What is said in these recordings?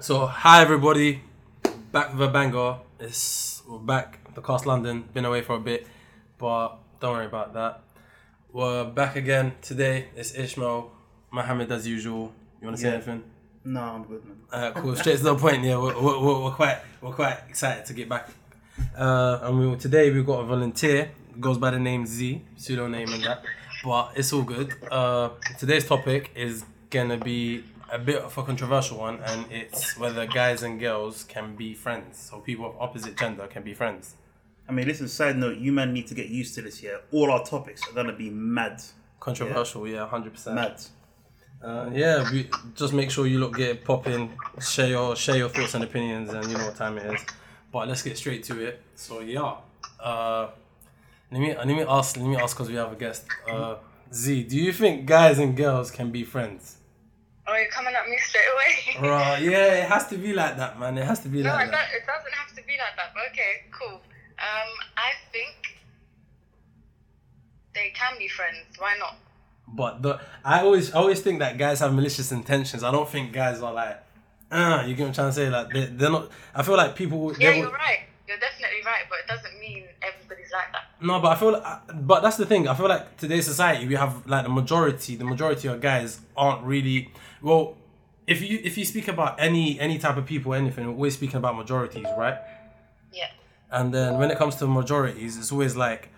So hi everybody, back with a banger. It's we're back. The cast London been away for a bit, but don't worry about that. We're back again today. It's Ishmael, Mohammed as usual. You want to say Yeah. anything? No, I'm good, man. Uh, cool. Straight to the point. Yeah, we're, we're, we're, we're quite we're quite excited to get back. Uh, and we today we've got a volunteer goes by the name Z, pseudo name and that, but it's all good. Uh, today's topic is gonna be a bit of a controversial one, and it's whether guys and girls can be friends. So people of opposite gender can be friends. I mean, listen, side note, you man need to get used to this, yeah? All our topics are gonna be mad. Controversial, yeah, hundred percent. Mad. Uh, yeah, we, just make sure you look get it popping, share your share your thoughts and opinions, and you know what time it is. But let's get straight to it. So yeah, uh, let me let me ask let me ask because we have a guest. Uh, Z, do you think guys and girls can be friends? Oh, you're coming at me straight away. Right, yeah, it has to be like that, man. It has to be no, like that. do- it doesn't have to be like that. But okay, cool. Um, I think they can be friends. Why not? But the I always I always think that guys have malicious intentions. I don't think guys are like, uh, you get what I'm trying to say? Like they, they're not. I feel like people. Yeah, you're right. You're definitely right, but it doesn't mean everybody's like that. No, but I feel, like, but that's the thing. I feel like today's society, we have like the majority. The majority of guys aren't really well. If you if you speak about any any type of people, anything, we're always speaking about majorities, right? Yeah. And then when it comes to majorities, it's always like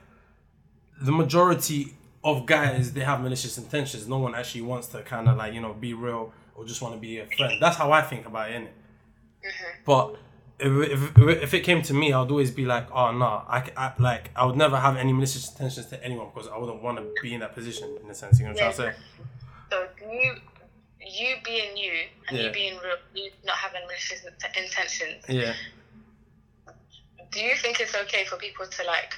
the majority of guys they have malicious intentions. No one actually wants to kind of like you know be real or just want to be a friend. That's how I think about it, innit? Mm-hmm. But if, if, if it came to me, I'd always be like, oh no, I, I- like I would never have any malicious intentions to anyone because I wouldn't want to be in that position in a sense. You know what I'm trying to say? So you, you being you and Yeah. you being real, you not having malicious intentions. Yeah. Do you think it's okay for people to like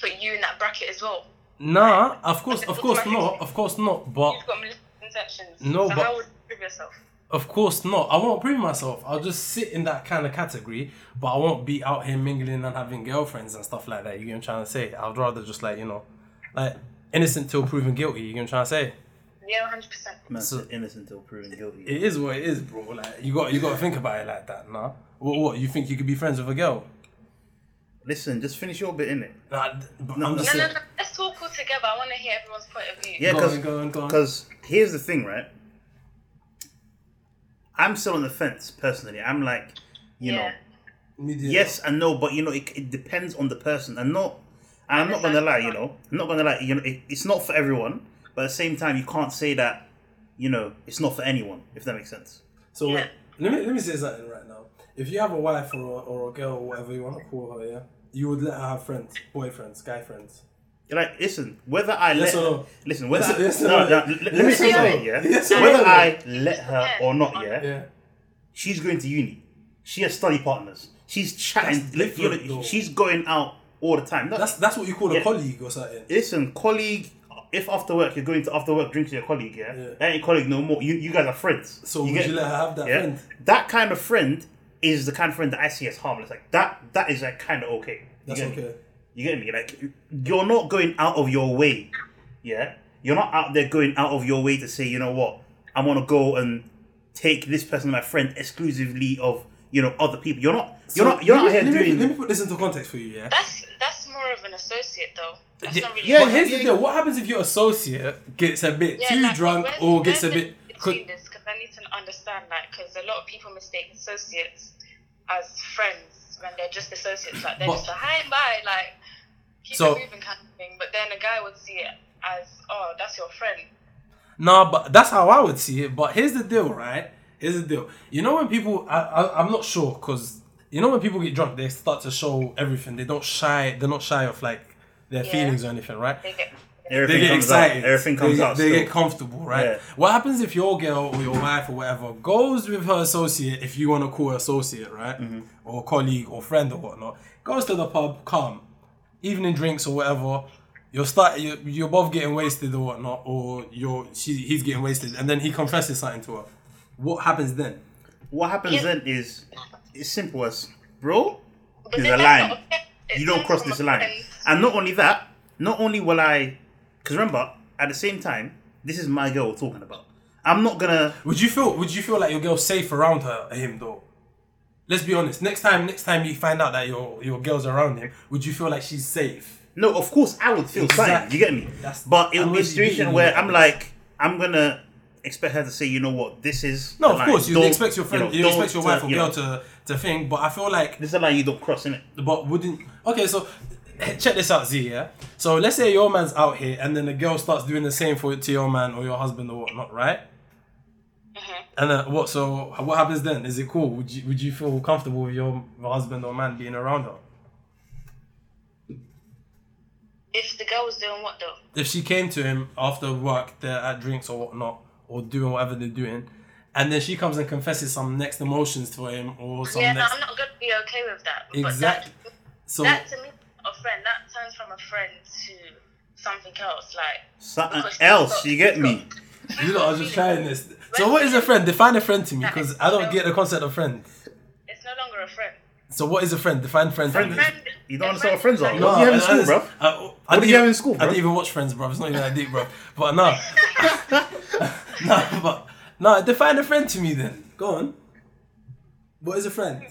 put you in that bracket as well? Nah, of course, of course not, of course not. But You've got malicious intentions. No, so but- how would you prove yourself? Of course not. I won't prove myself. I'll just sit in that kind of category, but I won't be out here mingling and having girlfriends and stuff like that. You get what I'm trying to say? I'd rather just like, you know, like innocent till proven guilty. You get what I'm trying to say? Yeah, hundred percent. Man So- innocent until proven guilty. It is what it is, bro. Like you got you got to think about it like that, nah. What, what you think you could be friends with a girl? Listen, just finish your bit, innit? Nah, but No, No, no, no. Let's talk all together. I want to hear everyone's point of view. Yeah, Go because on, go on, go on. Because here's the thing, right? I'm still on the fence, personally. I'm like, you Yeah. know, Media- yes and no, but you know, it, it depends on the person. And not, and I'm not gonna lie, you know, I'm not gonna lie, you know, it, it's not for everyone, but at the same time, you can't say that, you know, it's not for anyone, if that makes sense. So Yeah. let me let me say something right now. If you have a wife or a, or a girl or whatever you want to call her, yeah, you would let her have friends, boyfriends, guy friends. Like, listen, whether I Yes let or her, no? listen, whether Yes or- I, yes no, no? no, let, let me say something, yeah. Yes whether no? I let her or not, yeah, Yeah. she's going to uni. She has study partners. She's chatting. That's like, you know, different, though. she's going out all the time. No, That's that's what you call a Yeah. colleague or something. listen, colleague. If after work you're going to after work drink to your colleague, yeah, Yeah. that ain't colleague no more. You you guys are friends. So would get- you let her have that yeah? friend? That kind of friend is the kind of friend that I see as harmless. Like that. That is like kind of okay. You That's get me? okay. You get me? Like you're not going out of your way, yeah. You're not out there going out of your way to say, you know what, I want to go and take this person, my friend, exclusively of you know other people. You're not. You're So not. You're let not me- here let me, doing. Let me put this into context for you, yeah. That's that's more of an associate though. That's Yeah, not really. yeah, here's the deal. What happens if your associate gets a bit Yeah, too like, drunk where's- or gets a bit? between this because I need to understand that because a lot of people mistake associates as friends when they're just associates. Like they're But- just a hi and bye, like keep So- moving kind of thing. But then a guy would see it as oh that's your friend. No, but that's how I would see it. But here's the deal, right? Here's the deal. You know when people, I, I I'm not sure because you know when people get drunk, they start to show everything. They don't shy. They're not shy of like their Yeah. feelings or anything, right? They get Everything they get comes excited. Out. Everything comes they, out. They still. get comfortable, right? Yeah. What happens if your girl or your wife or whatever goes with her associate, if you want to call her associate, right, Mm-hmm. or colleague or friend or whatnot, goes to the pub, come, evening drinks or whatever. You're start you're, you're both getting wasted or whatnot, or you're she he's getting wasted, and then he confesses something to her. What happens then? What happens Yeah. then is it's simple as bro. But There's a line. not okay. It You don't cross this line. And not only that, not only will I, because remember, at the same time, this is my girl we're talking about. I'm not gonna. Would you feel? Would you feel like your girl's safe around her, him though? Let's be honest. Next time, next time you find out that your your girl's around him, would you feel like she's safe? No, of course I would feel fine. You get me? That's- but it and would be a situation where I'm like, I'm gonna expect her to say, you know what, this is No, of line. course you Don't- expect your friend, know, you, expect your uh, wife or you girl know, to to think. But I feel like This is a line you don't cross, innit? But wouldn't okay? So check this out, Z. Yeah. So let's say your man's out here, and then the girl starts doing the same for to your man or your husband or whatnot, right? Mhm. And then what? So what happens then? Is it cool? Would you would you feel comfortable with your husband or man being around her? If the girl was doing what though? If she came to him after work, they're at drinks or whatnot, or doing whatever they're doing, and then she comes and confesses some next emotions to him or some yeah, no, next I'm not gonna be okay with that. Exactly. But so. that, that to me, a friend, that turns from a friend to something else. Like Something else, she's you get got- me? You know, I was just trying this. So, what is a friend? Define a friend to me, because I don't get the concept of friend. it's no longer a friend. So, what is a friend? Define friend. Friend to me. is- You don't understand what friends are? No, What do you have in I- school, I- bruv? I, I What didn't you have even- in school, I didn't even watch Friends, bro. It's not even that deep, bro. But no, no, but no. Define a friend to me, then. Go on. What is a friend?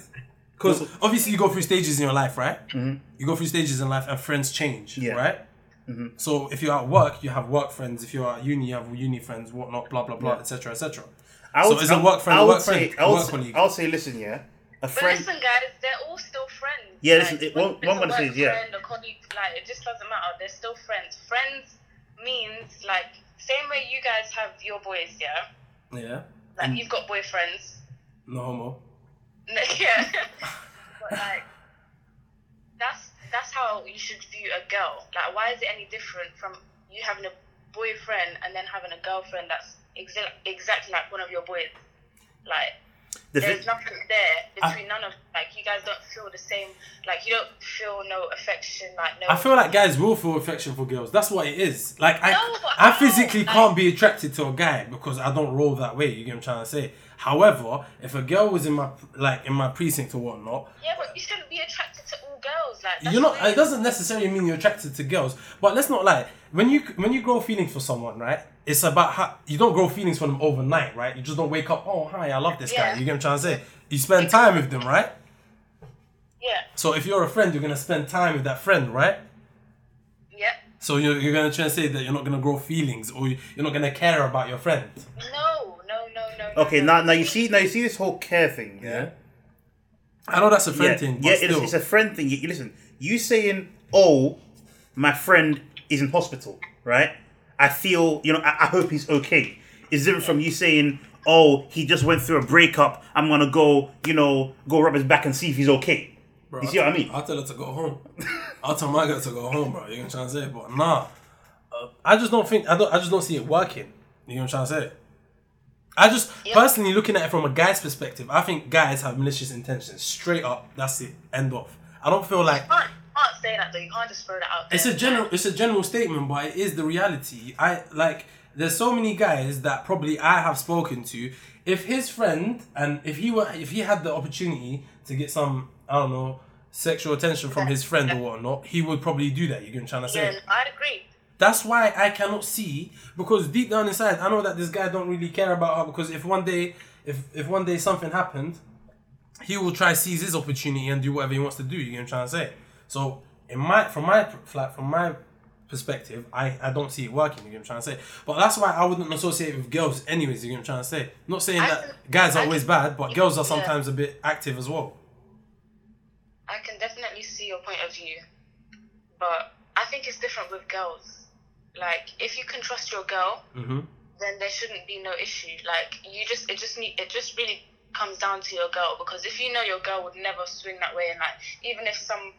Because obviously you go through stages in your life, right? Mm-hmm. You go through stages in life, and friends change, Yeah. right? So if you're at work, you have work friends. If you're at uni, you have uni friends, whatnot, blah blah blah, Yeah. etc. etc. I So is a work friend I a would work say, friend? I A would work say, colleague? I would say, listen, yeah, a But friend. listen, guys, they're all still friends. Yeah, listen, it- when one- it's one say is, yeah. Friend, a colleague, like it just doesn't matter. They're still friends. Friends means like same way you guys have your boys, yeah. Yeah. Like you've got boyfriends. No homo. yeah. but like that's that's how you should view a girl. Like why is it any different from you having a boyfriend and then having a girlfriend that's exa- exactly like one of your boys? Like The there's thi- nothing there between none of like you guys don't feel the same like you don't feel no affection like no I feel like guys will feel affection for girls. That's what it is. Like I, No, I physically Like- can't be attracted to a guy because I don't roll that way. You get what I'm trying to say. However, if a girl was in my like in my precinct or whatnot, yeah but you shouldn't be attracted girls like that's you're not. weird. It doesn't necessarily mean you're attracted to girls. But let's not lie. When you when you grow feelings for someone, right? It's about how you don't grow feelings for them overnight, right? You just don't wake up. Oh hi, I love this guy. You get what I'm trying to say. You spend time with them, right? yeah So if you're a friend, you're gonna spend time with that friend, right? yeah So you're, you're gonna try and say that you're not gonna grow feelings or you're not gonna care about your friend. no no no no no, Okay, no. now now you see now you see this whole care thing, yeah. I know that's a friend yeah, thing, yeah, it's, it's a friend thing. You, you listen, you saying, "Oh, my friend is in hospital," right? I feel, you know, I, I hope he's okay. Is different from you saying, "Oh, he just went through a breakup. I'm gonna go, you know, go rub his back and see if he's okay." Bro, you see what I mean? I'll tell her to go home. I'll tell my girl to go home, bro. You know what I'm trying to say? But nah, uh, I just don't think I don't. I just don't see it working. You know what I'm trying to say? I just Yeah. personally looking at it from a guy's perspective, I think guys have malicious intentions. Straight up, that's it. End off. I don't feel like can't, say that though. You can't just throw that out there. it's a general it's a general statement but it is the reality. I like there's so many guys that probably i have spoken to. If his friend and if he were if he had the opportunity to get some i don't know sexual attention from his friend or whatnot he would probably do that. You get what i'm trying to say? Yeah, I'd agree that's why I cannot see because deep down inside I know that this guy don't really care about her because if one day if if one day something happened, he will try seize his opportunity and do whatever he wants to do. You get what I'm trying to say? So in my from my flat from my perspective, I, I don't see it working. You get what I'm trying to say? But that's why I wouldn't associate with girls anyways. You get what I'm trying to say? Not saying I that can- guys are I always can- bad, but girls are yeah. sometimes a bit active as well. I can definitely see your point of view, but I think it's different with girls. Like, if you can trust your girl, Mm-hmm. then there shouldn't be no issue. Like, you just, it just need, it just really comes down to your girl because if you know your girl would never swing that way, and like, even if some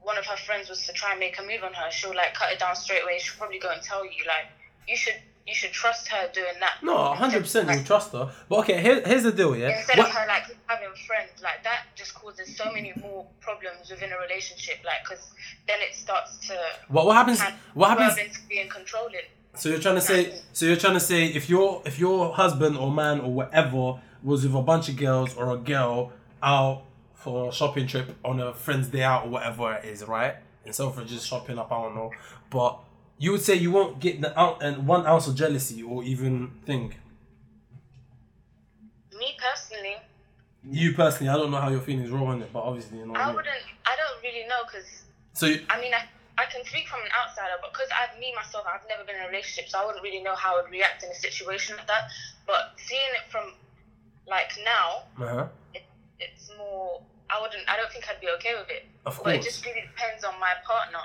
one of her friends was to try and make a move on her, she'll like cut it down straight away. She'll probably go and tell you. Like, you should, you should trust her doing that. No, hundred percent you trust her. But okay, here, here's the deal, yeah. Instead What- of her like having friends, like that just causes so many more problems within a relationship. Like, because then it starts to what what happens? What happens? into being controlling. So you're trying to say, so you're trying to say, if your if your husband or man or whatever was with a bunch of girls or a girl out for a shopping trip on a friend's day out or whatever it is, right? Instead of just shopping up, I don't know, but you would say you won't get the out and one ounce of jealousy or even thing. me personally, You personally, I don't know how your feelings roll on it, but obviously you know. I I wouldn't. I don't really know because So you, I mean, I, I can speak from an outsider, but because I've me myself, I've never been in a relationship, so I wouldn't really know how I would react in a situation like that. But seeing it from like now, uh-huh. it, it's more. I wouldn't. I don't think I'd be okay with it. Of course. But it just really depends on my partner,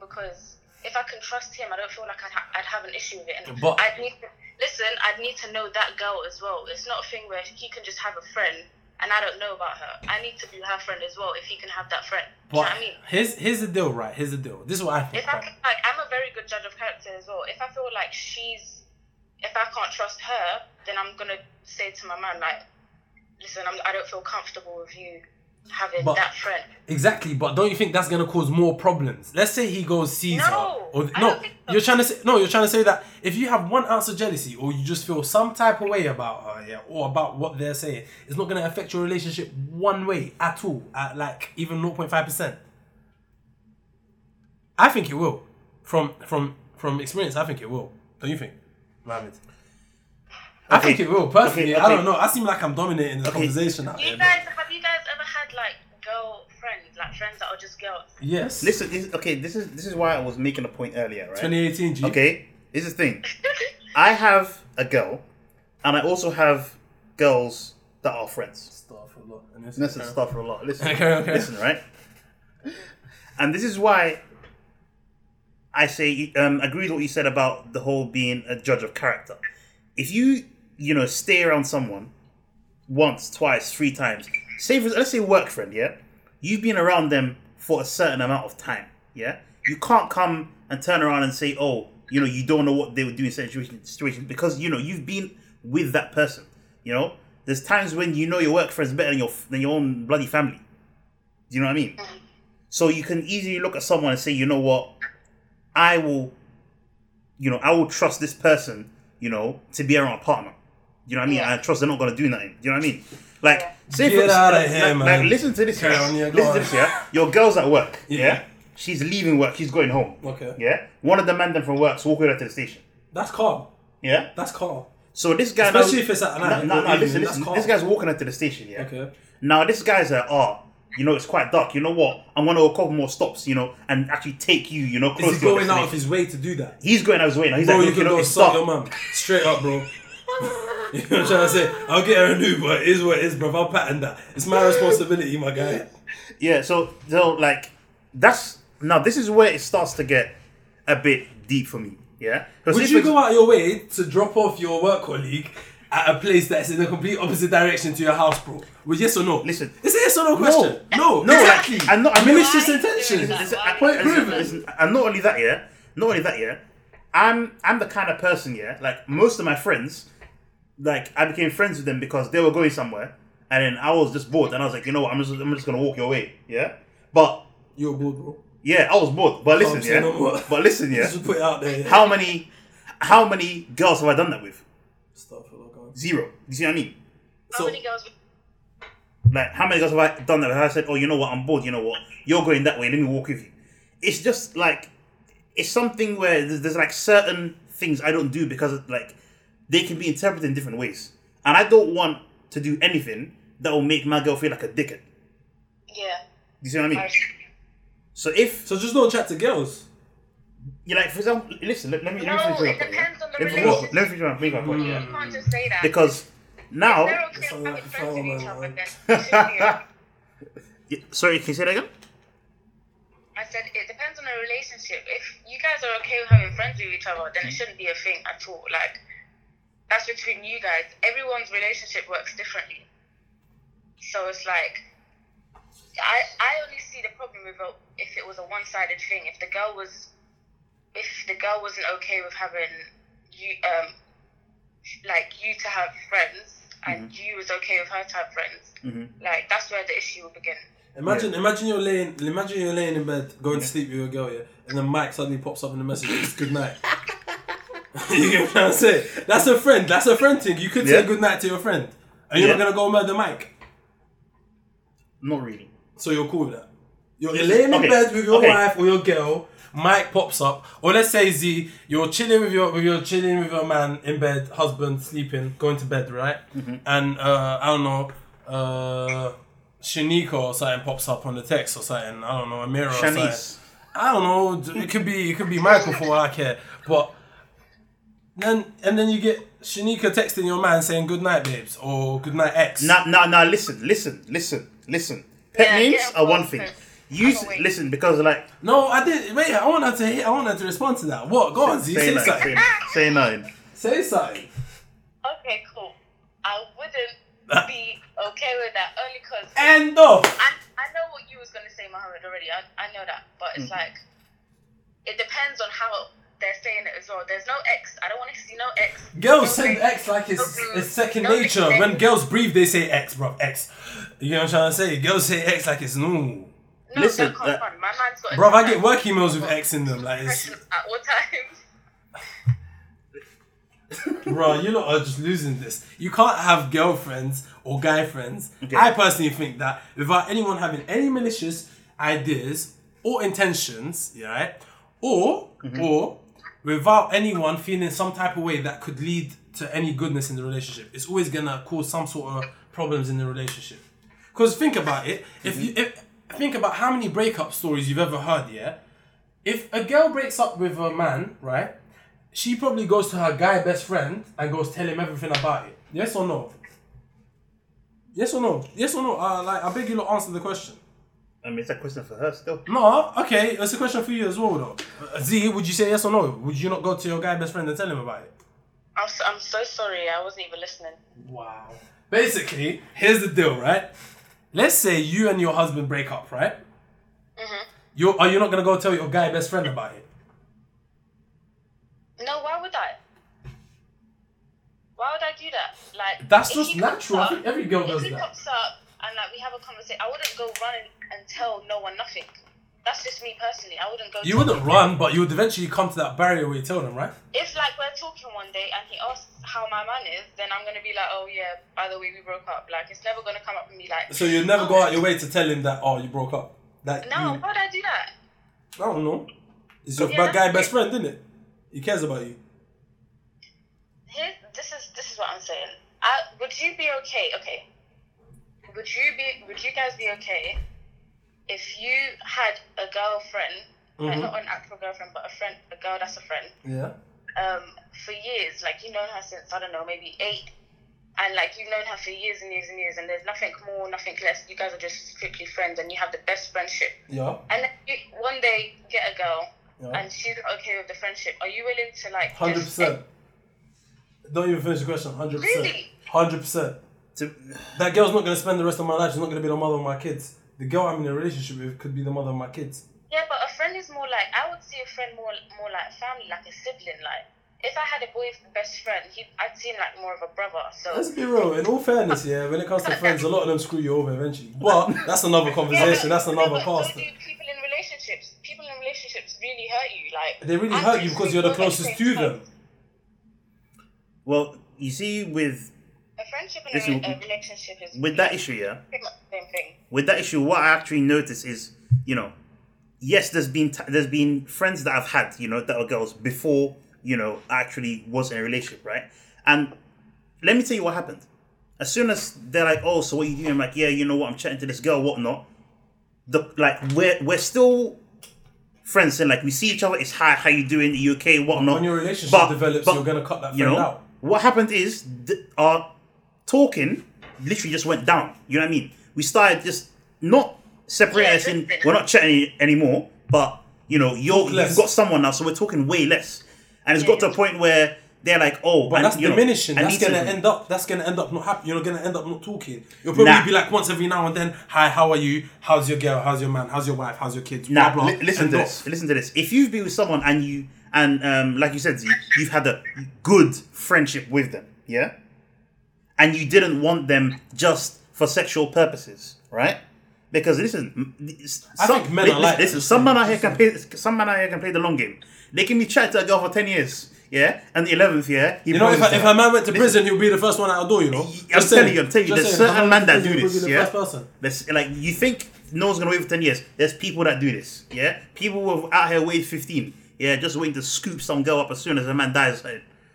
because if I can trust him, I don't feel like I'd, ha- I'd have an issue with it. And But- I'd need to listen. I'd need to know that girl as well. It's not a thing where he can just have a friend and I don't know about her. I need to be her friend as well if he can have that friend. Do you know what I mean? here's here's the deal, right? Here's the deal. This is what I think. If I can, like, I'm a very good judge of character as well. If I feel like she's, if I can't trust her, then I'm gonna say to my man like, listen, I'm, I don't feel comfortable with you having But- that friend. Exactly, but don't you think that's gonna cause more problems? Let's say he goes sees her, No, or I no, don't think so. you're trying to say no, you're trying to say that if you have one ounce of jealousy, or you just feel some type of way about her, yeah, or about what they're saying, it's not gonna affect your relationship one way at all, at like even 0.5 percent. I think it will, from from from experience. I think it will. Don't you think, Mohammed? I Okay. think it will. Personally, Okay, I don't know. I seem like I'm dominating the Okay. conversation out you here. guys have you guys ever had like girl friends, like friends that are just girls? Yes. Listen, this, okay, this is this is why I was making a point earlier, right? 2018 G. Okay, this is the thing. I have a girl, and I also have girls that are friends. Stuff a lot. And this Listen, stuff for a lot. Listen, Okay, okay. listen, right? And this is why I say um, agree with what you said about the whole being a judge of character. If you you know stay around someone once, twice, three times, say for, let's say work friend, yeah, you've been around them for a certain amount of time, yeah. You can't come and turn around and say, oh, you know, you don't know what they would do in certain situation- situations because you know you've been with that person. You know, there's times when you know your work friends better than your than your own bloody family. Do you know what I mean? So you can easily look at someone and say, you know what, I will, you know, I will trust this person, you know, to be around a partner. You know what I mean? Yeah. I trust they're not gonna do nothing. You know what I mean? Like, say Get for outta like, here, like, man. like, listen to this. Carry yeah? on, yeah, listen on. to this, yeah. Your girl's at work. Yeah. Yeah. She's leaving work. She's going home. Okay. Yeah. One of the men then from work's walking her to the station. That's calm. Yeah. That's calm. So this guy, Especially now, if it's at night no, or no, evening, listen, that's listen. calm. This guy's walking her to the station. Yeah. Okay. Now this guy's like, oh, you know, it's quite dark. You know what? I'm gonna go a couple more stops, you know, and actually take you, you know, close Is he to going out of his way to do that? He's going out of his way now. He's Bro, like, you can you know, go it's dark. your mum. Straight up, bro. you know what I'm trying to say? I'll get her a new, but it is what it is, bro. I'll pattern that. It's my responsibility, my guy. Yeah. So, so like, that's now. This is where it starts to get a bit deep for me. Yeah. Would if you go out your way to drop off your work colleague at a place that's in the complete opposite direction to your house, bro? With yes or no? Listen. It's a yes or no question. No, No, exactly. like, and not- I mean- it's just intention. Why? Listen, I- Point listen, proven. listen, and not only that, yeah. Not only that, yeah. I'm I'm the kind of person, yeah. Like most of my friends, like I became friends with them because they were going somewhere, and then I was just bored, and I was like, you know what, I'm just I'm just gonna walk your way, yeah. But You're bored, bro. yeah, I was bored. But listen, yeah. no. But listen, yeah. Just put it out there. Yeah. How many how many girls have I done that with? Stuff, go. Zero. You see what I mean? How So- many girls? Like, how many girls have I done that? with? I said, oh, you know what? I'm bored. You know what? You're going that way. Let me walk with you. It's just like, it's something where there's, there's like certain things I don't do because like they can be interpreted in different ways, and I don't want to do anything that will make my girl feel like a dickhead. Yeah. You see what I mean? I- So if So just don't chat to girls. you like, for example, listen, let, let me No, let me finish my it point. depends on the Let me relationship. let me finish my- finish my point. You Yeah. can't just say that. Because now, they're okay Sound having friends with each other. man. Then shouldn't be. Sorry, can you say that again? I said it depends on the relationship. If you guys are okay with having friends with each other, then it shouldn't be a thing at all. Like that's between you guys. Everyone's relationship works differently. So it's like I I only see the problem with a, if it was a one sided thing. If the girl was if the girl wasn't okay with having you um like you to have friends and you was okay with her to have friends, Mhm. like that's where the issue will begin. Imagine, imagine you're laying, imagine you're laying in bed, going to sleep with your girl, yeah, and then Mike suddenly pops up in the message, good night. you get what I'm trying to say? That's a friend. That's a friend thing. You could say Yeah. good night to your friend, and you're not gonna go murder Mike. Not really. So you're cool with that. You're laying in okay, bed with your okay. wife or your girl. Mike pops up, or let's say Z, you're chilling with your with your chilling with your man in bed, husband sleeping, going to bed, right? Mm-hmm. And uh, I don't know, uh, Shanika or something pops up on the text or something. I don't know, Amira or something. Shanice. I don't know. It could be it could be Michael for all I care. But then and then you get Shanika texting your man saying good night, babes, or good night, ex. Now, now, now, listen, listen, listen, listen. Pet Yeah, names yeah, are one thing. You s- listen because like No, I didn't. Wait, I want her to. hit- I want her to respond to that. What? Go on, Z. say Say nine, something. say, say nine. Say something. Okay, cool. I wouldn't be okay with that only because End off. I, I know what you was gonna say, Mohammed, already. I, I know that, but it's Mm. like it depends on how they're saying it as well. There's no X. I don't want to see no X. Girls No send X like it's, no food, it's second no nature. big When girls breathe, they say X, bro. X. You know what I'm trying to say? Girls say X like it's normal. no, Listen, that can't. My man's got. a Bro, I get work emails with X in them. Like, it's, at all times. bro, you lot are just losing this. You can't have girlfriends or guy friends. Okay. I personally think that without anyone having any malicious ideas or intentions, yeah, right? Or mm-hmm. or without anyone feeling some type of way that could lead to any goodness in the relationship, it's always gonna cause some sort of problems in the relationship. Because think about it. If you if, think about how many breakup stories you've ever heard, yeah. If a girl breaks up with a man, right? She probably goes to her guy best friend and goes tell him everything about it. Yes or no? Yes or no? Yes or no? Uh, like I beg you to answer the question. I mean, it's a question for her still. No, okay, it's a question for you as well though. Uh, Z, would you say yes or no? Would you not go to your guy best friend and tell him about it? I'm so, I'm so sorry. I wasn't even listening. Wow. Basically, here's the deal, right? Let's say you and your husband break up, right? Mhm. You are you not gonna go tell your guy best friend about it? No, why would I? Why would I do that? Like That's just he comes natural. I think every girl if does that. pops up and like we have a conversation, I wouldn't go run and, and tell no one nothing. That's just me personally. I wouldn't go. You wouldn't them. run, but you would eventually come to that barrier where you tell them, right? If like we're talking one day and he asks how my man is, then I'm gonna be like, oh yeah, by the way we broke up. Like it's never gonna come up and be like. So you'd never "Oh, go out your way to tell him that oh you broke up. That No, you, why would I do that? I don't know. It's your Yeah, bad guy best friend, isn't it? He cares about you. Here, this is this is what I'm saying. I, would you be okay? Okay. Would you be? Would you guys be okay if you had a girlfriend, like Mhm. not an actual girlfriend, but a friend, a girl that's a friend, Yeah. um, for years? Like you've known her since I don't know, maybe eight, and like you've known her for years and years and years, and there's nothing more, nothing less. You guys are just strictly friends, and you have the best friendship. Yeah. And you one day get a girl, Yeah. and she's okay with the friendship. Are you willing to like? Hundred percent. Don't even finish the question. Hundred percent. Really? Hundred percent. To, That girl's not gonna spend the rest of my life. She's not gonna be the mother of my kids. The girl I'm in a relationship with could be the mother of my kids. Yeah, but a friend is more like I would see a friend more more like family, like a sibling. Like if I had a boy best friend, he I'd see him like more of a brother. So Let's be real. In all fairness, yeah, when it comes to friends, a lot of them screw you over eventually. But that's another Yeah, conversation. but- That's another but so past. people in relationships. People in relationships really hurt you. Like They really I hurt you because you're the closest to same them. well, you see, with A friendship and Listen, a, a relationship is with that issue, yeah, pretty much the same thing. with that issue, what I actually notice is, you know, yes, there's been t- there's been friends that I've had, you know, that are girls before, you know, I actually was in a relationship, right? And let me tell you what happened. As soon as they're like, "Oh, so what you doing?" I'm like, "Yeah, you know what? I'm chatting to this girl, whatnot." The like we're we're still friends, and like we see each other. It's hi, how you doing? Are you okay? Whatnot. When your relationship But- develops, but, you're gonna cut that you friend know out. what happened is th- our talking literally just went down. You know what I mean? We started just not separating Yeah, us in. We're not chatting anymore, but you know, you're, you've got someone now, so we're talking way less. And it's got to a point where they're like, "Oh, But I- that's you know, diminishing. I That's need to- gonna end up. That's gonna end up not happy. You're gonna end up not talking. You'll probably Nah. be like once every now and then. Hi, how are you? How's your girl? How's your man? How's your wife? How's your kids? Now, blah, blah, li- listen to not- this. Listen to this. If you've been with someone and you and um, like you said, Z, you've had a good friendship with them, yeah, and you didn't want them just for sexual purposes, right? Because listen, m- s- I think men are like listen, that. some men out here can play. Some men out here can play the long game. They can be chatting to a girl for ten years. yeah, and the eleventh, yeah, he You know, if, if a man went to prison, he'll be the first one out the door. You know. I'm Just telling saying. you, I'm telling you, there's saying, certain men that do this, yeah? The first person. There's, like you think no one's gonna wait for ten years. There's people that do this. Yeah, people who are out here wait fifteen. Yeah, just waiting to scoop some girl up as soon as a man dies.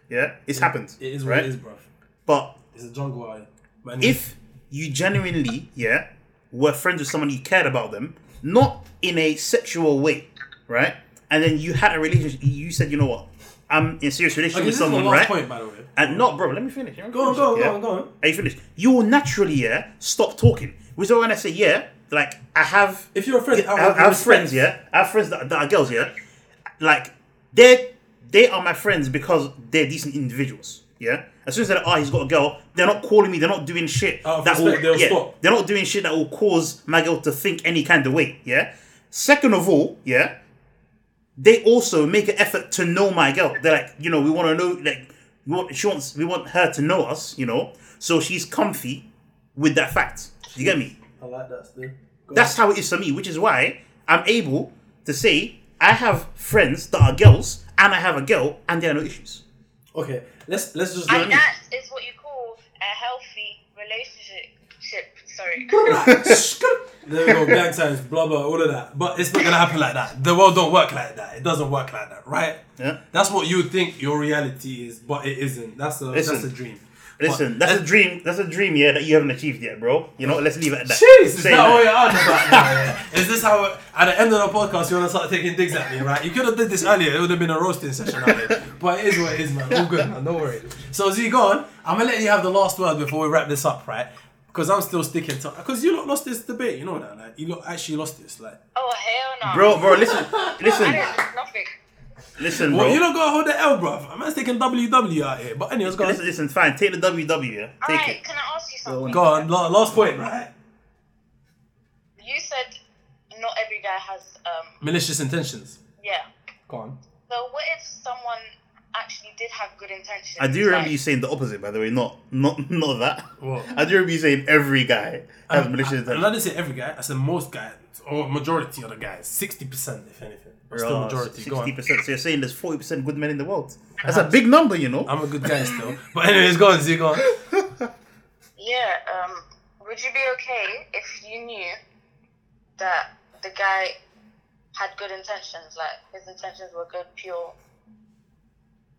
Yeah, it's happened. It is what right? it is, bro. But It's a jungle. But anyway, if you genuinely, yeah, were friends with someone you cared about them, not in a sexual way, right? And then you had a relationship. You said, you know what? I'm in a serious relationship okay, with this is the someone, right? point, by the way. And not, bro. Let me finish. Me Go on, go on, yeah? go on, go on. Are you finished? You will naturally, yeah, stop talking. Which is when I say, yeah, like I have If you're a friend, I have, I have friends, yeah. I have friends that, that are girls, yeah. Like they they are my friends because they're decent individuals, yeah. As soon as they're like, oh, ah, he's got a girl, they're not calling me. They're not doing shit Out of that respect, will, they'll yeah, stop. they're not doing shit that will cause my girl to think any kind of way, yeah. Second of all, yeah, they also make an effort to know my girl. They're like, you know, we want to know, like, we want, she wants, we want her to know us, you know. So she's comfy with that fact. You get me? I like that still. Go That's how it is for me, which is why I'm able to say I have friends that are girls and I have a girl and there are no issues. Okay, let's let's just. And that is what you call a healthy relationship. Sorry. there we go, gang signs, blah blah, all of that. But it's not gonna happen like that. The world don't work like that. It doesn't work like that, right? Yeah. That's what you think your reality is, but it isn't. That's a Listen. that's a dream. Listen, But- that's a uh, dream. That's a dream, yeah, that you haven't achieved yet, bro. You know, let's leave it at that. Jeez, is that that. what you're on about now? Yeah? Is this how, at the end of the podcast, you want to start taking digs at me, right? You could have did this earlier. It would have been a roasting session. But it is what it is, man. All good, man. Don't worry. So, Z, go on. I'm going to let you have the last word before we wrap this up, right? Because I'm still sticking to... Because you lot lost this debate, you know that? Like, you lot actually lost this. Like, oh hell no. Bro, bro, listen, I listen, didn't nothing. Listen, well, bro. you don't got to hold the L, bro. I'm taking WW out here. But anyways, go on. Listen, listen, fine. Take the WW, yeah. Take Alright, it. can I ask you something? Go on. Last point, right? You said not every guy has um Malicious intentions. yeah. Go on. So what if someone actually did have good intentions? I do remember like- you saying the opposite, by the way. Not, not, not that. What? I do remember you saying every guy has malicious intentions. I intentions. didn't say every guy. I said most guys, or majority of the guys. Sixty percent, if anything. But still majority. Go on. Sixty percent. So you're saying there's forty percent good men in the world. That's a big number, you know. I'm a good guy still. But anyways, go on, Z, go on. Yeah, um, would you be okay if you knew that the guy had good intentions, like his intentions were good, pure?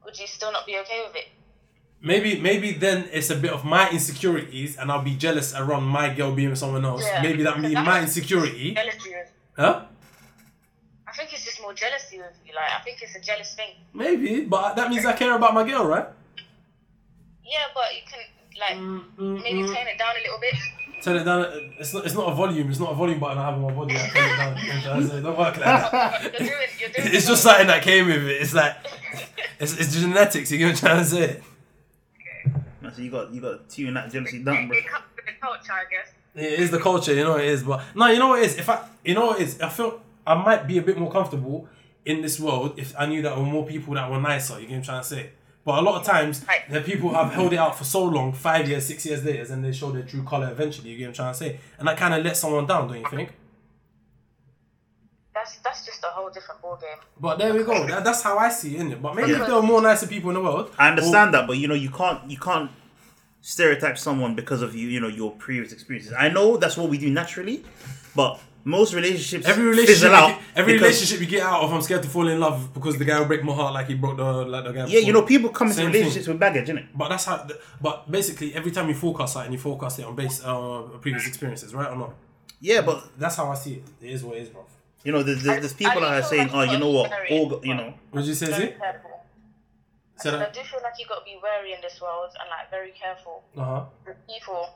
Would you still not be okay with it? Maybe, maybe then it's a bit of my insecurities, and I'll be jealous around my girl being with someone else. Yeah. Maybe that means my insecurity. Jealousy. Huh? I think it's just more jealousy with you. Like I think it's a jealous thing. Maybe, but that means I care about my girl, right? Yeah, but you can like Mm, maybe turn it down a little bit. Turn it down. It's not. It's not a volume. It's not a volume button I have on my body. I turn it down. You know what I'm trying to say? It don't work like that. You're doing. You're doing. It's just something that came with it. It's like it's, it's genetics. You get what I'm trying to say? Okay. So you got you got to tune that jealousy down, bro. It comes with the culture, I guess. It is the culture, you know it is. But no, you know what it is. If I, you know what it is. I feel I might be a bit more comfortable in this world if I knew that there were more people that were nicer. You get what I'm trying to say? But a lot of times, Right. the people have held it out for so long, five years, six years later, and they show their true color eventually. You get what I'm trying to say? And that kind of lets someone down, don't you think? That's that's just a whole different ball game. But there we go. That, that's how I see it, innit? But maybe Yeah. if there were more nicer people in the world, I understand that, but you know you can't you can't stereotype someone because of you you know your previous experiences. I know that's what we do naturally, but most relationships Every relationship, fizzle you out get- every relationship you get out of, I'm scared to fall in love because the guy will break my heart like he broke the like the guy. Yeah, you know people come into Same relationships thing. with baggage, innit? But that's how. The, but basically, every time you forecast something, you forecast it on base uh, previous experiences, right or not? Yeah, but That's how I see it. It is what it is, bro. you know there's, there's, there's people that are saying, like oh, you know what, very- all go- you know. Would you say, Very Z? careful. I do feel like you got to be wary in this world and like very careful Uh huh. with people,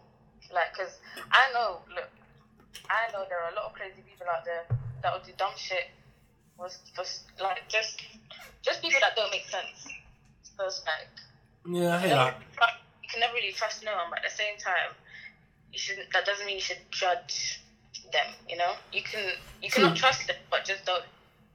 like because I know, look, I know there are a lot of crazy people out there that will do dumb shit, was just like just just people that don't make sense. So it's like Yeah, I hear you, that. you can never really trust no one, but at the same time, you shouldn't. That doesn't mean you should judge them. You know, you can you cannot trust them, but just don't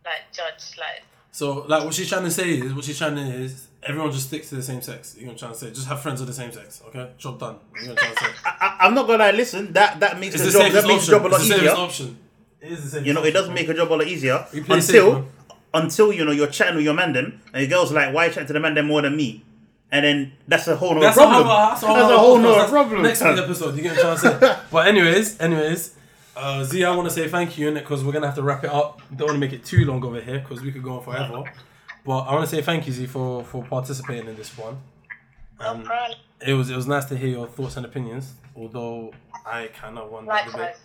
like judge like. So, like, what she's trying to say is, what she's trying to is, everyone just sticks to the same sex. You know what I'm trying to say? Just have friends of the same sex. Okay, job done. You know what I'm trying to say? I, I'm not gonna lie, listen, that that makes It's the, the job that makes the option. job a lot It's easier. option. It is the safest You know, it does make a job a lot easier play safe, until until you know you're chatting with your man them, and your girl's like, "Why you chatting to the man them more than me?" And then that's a whole nother problem. a that's a whole, That's a nother whole nother problem. Next week's episode, you get what I'm trying to say. But anyways, anyways, uh, Z, I want to say thank you in it because we're gonna have to wrap it up. Don't want to make it too long over here because we could go on forever. But I want to say thank you, Z, for for participating in this one. Um, Right. it was it was nice to hear your thoughts and opinions. Although I kind of won that debate.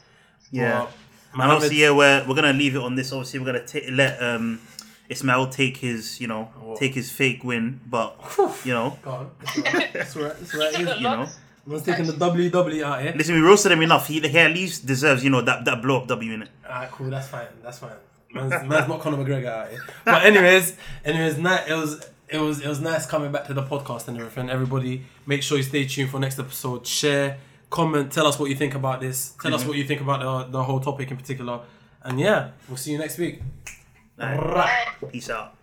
Yeah. But, And Mohammed- obviously, yeah, we're we're gonna leave it on this. Obviously, we're gonna ta- let um Ismail take his, you know, What? take his fake win, but you know, Go on. That's right. That's right. That's right. You know. Man's taking the WWE out here. listen, we roasted him enough. He, he at least deserves, you know, that that blow up W in it. Alright, cool. That's fine. That's fine. Man's, man's not Conor McGregor out here. But anyways, anyways. It was it was it was nice coming back to the podcast and everything. Everybody, make sure you stay tuned for next episode. Share, comment, tell us what you think about this. Tell us mm-hmm. what you think about the the whole topic in particular. And yeah, we'll see you next week. Alright. Bye. Peace out.